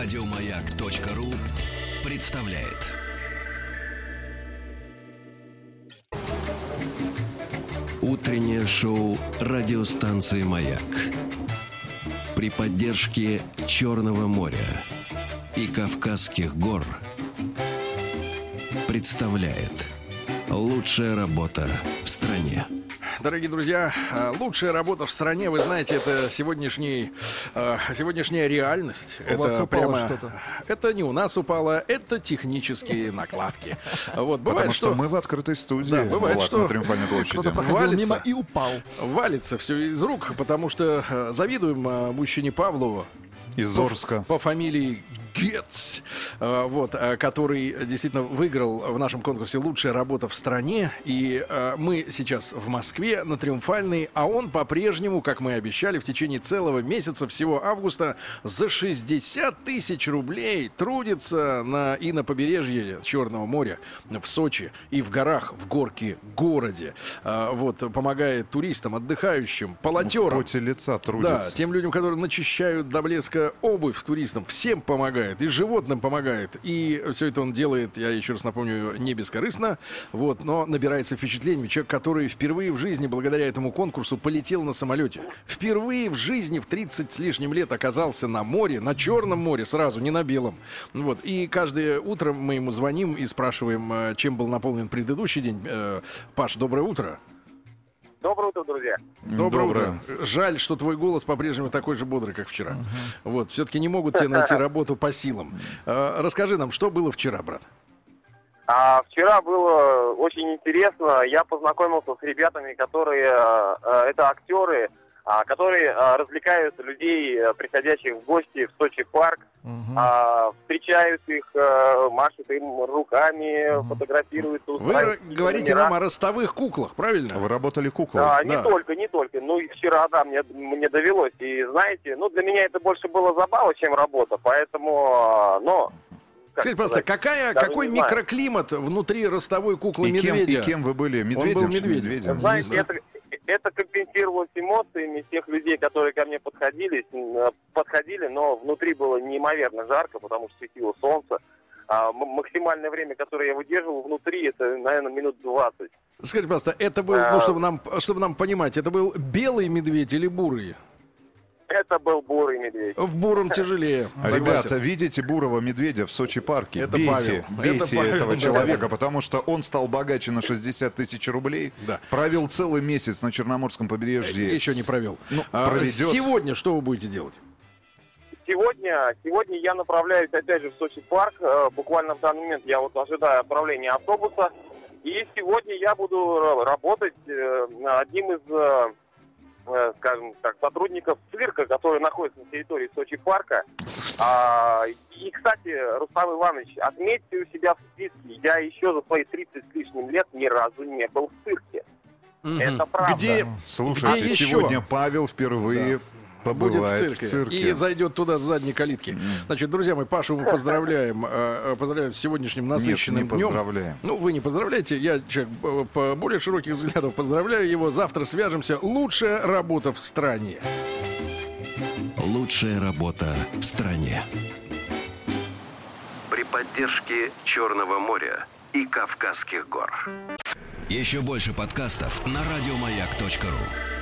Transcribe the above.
Радиомаяк.ру представляет. Утреннее шоу радиостанции «Маяк». При поддержке Черного моря и Кавказских гор представляет лучшая работа в стране. Дорогие друзья, э, лучшая работа в стране, вы знаете, это сегодняшний, э, сегодняшняя реальность. У вас это упало что-то? Это не у нас упало, это технические накладки. Вот, бывает, Потому что мы в открытой студии, Да, бывает, Влад, что на Триумфальной площади. Кто-то проходил Валится. мимо и упал. валится все из рук, потому что э, завидуем мужчине Павлову Из по- Орска. по фамилии Гетц, э, вот, э, который действительно выиграл в нашем конкурсе «Лучшая работа в стране». И э, мы сейчас в Москве на Триумфальной, а он по-прежнему, как мы и обещали, в течение целого месяца, всего августа, за 60 тысяч рублей трудится на, и на побережье Черного моря, в Сочи, и в горах, в горке городе. Вот, помогает туристам, отдыхающим, В волонтерам. поте лица Да, трудится. тем людям, которые начищают до блеска обувь туристам, всем помогает, и животным помогает. И все это он делает, я еще раз напомню, не бескорыстно, вот, но набирается впечатлениями. Человек, который впервые в жизни, благодаря этому конкурсу, полетел на самолете. Впервые в жизни в 30 с лишним лет оказался на море, на Черном море сразу, не на белом. Вот, и каждое утро мы ему звоним и спрашиваем, э, чем был наполнен предыдущий день. Э, Паш, доброе утро. Доброе утро, друзья. Доброе, Доброе. утро. Жаль, что твой голос по-прежнему такой же бодрый, как вчера. Вот, все-таки не могут тебе найти работу по силам. Э, Расскажи нам, что было вчера, брат? А, вчера было очень интересно. Я познакомился с ребятами, которые э, э, это актеры, а, которые а, развлекают людей, э, приходящих в гости в Сочи парк, а, встречают их, э, машут им руками, фотографируют. Вы говорите нам о ростовых куклах, правильно? Вы работали куклой. Да, не Да. только, не только. Ну и вчера, да, мне, мне довелось. И знаете, ну для меня это больше было забава, чем работа. Поэтому, а, но... как Скажите, просто, какая, даже какой не знаю. микроклимат внутри ростовой куклы И кем, медведя? и кем вы были? Медведем? был что ли? медведем. Медведем? Знаете, это, это компенсировалось эмоциями тех людей, которые ко мне подходили, э, подходили, но внутри было неимоверно жарко, потому что светило солнце. А максимальное время, которое я выдерживал внутри, это, наверное, минут 20. Скажите, просто, это был, А. ну, чтобы нам, чтобы нам понимать, это был белый медведь или бурый? Это был бурый медведь. В буром тяжелее. Ребята, видите бурого медведя в Сочи парке? Это бейте, Павел. бейте Это Павел, этого да. человека, потому что он стал богаче на 60 тысяч рублей, Да. провел целый месяц на Черноморском побережье. Еще не провел. Ну, А, проведет. Сегодня что вы будете делать? Сегодня, сегодня я направляюсь опять же в Сочи парк. Э, Буквально в данный момент я вот ожидаю отправления автобуса. И сегодня я буду ра- работать э, одним из, э, э, скажем так, сотрудников цирка, который находится на территории Сочи парка. А, и, кстати, Рустам Иванович, отметьте у себя в списке, я еще за свои 30 с лишним лет ни разу не был в цирке. Это правда. Где Слушайте, Где еще? сегодня Павел впервые будет в побывает цирке, и зайдет туда с задней калитки. Значит, друзья мои, Пашу мы поздравляем, э, э, поздравляем с сегодняшним Нет, насыщенным не днем. поздравляем. Ну, вы не поздравляете, я человек э, по более широких взглядов поздравляю его. Завтра свяжемся. Лучшая работа в стране. Лучшая работа в стране. При поддержке Черного моря и Кавказских гор. Еще больше подкастов на радиомаяк.ру.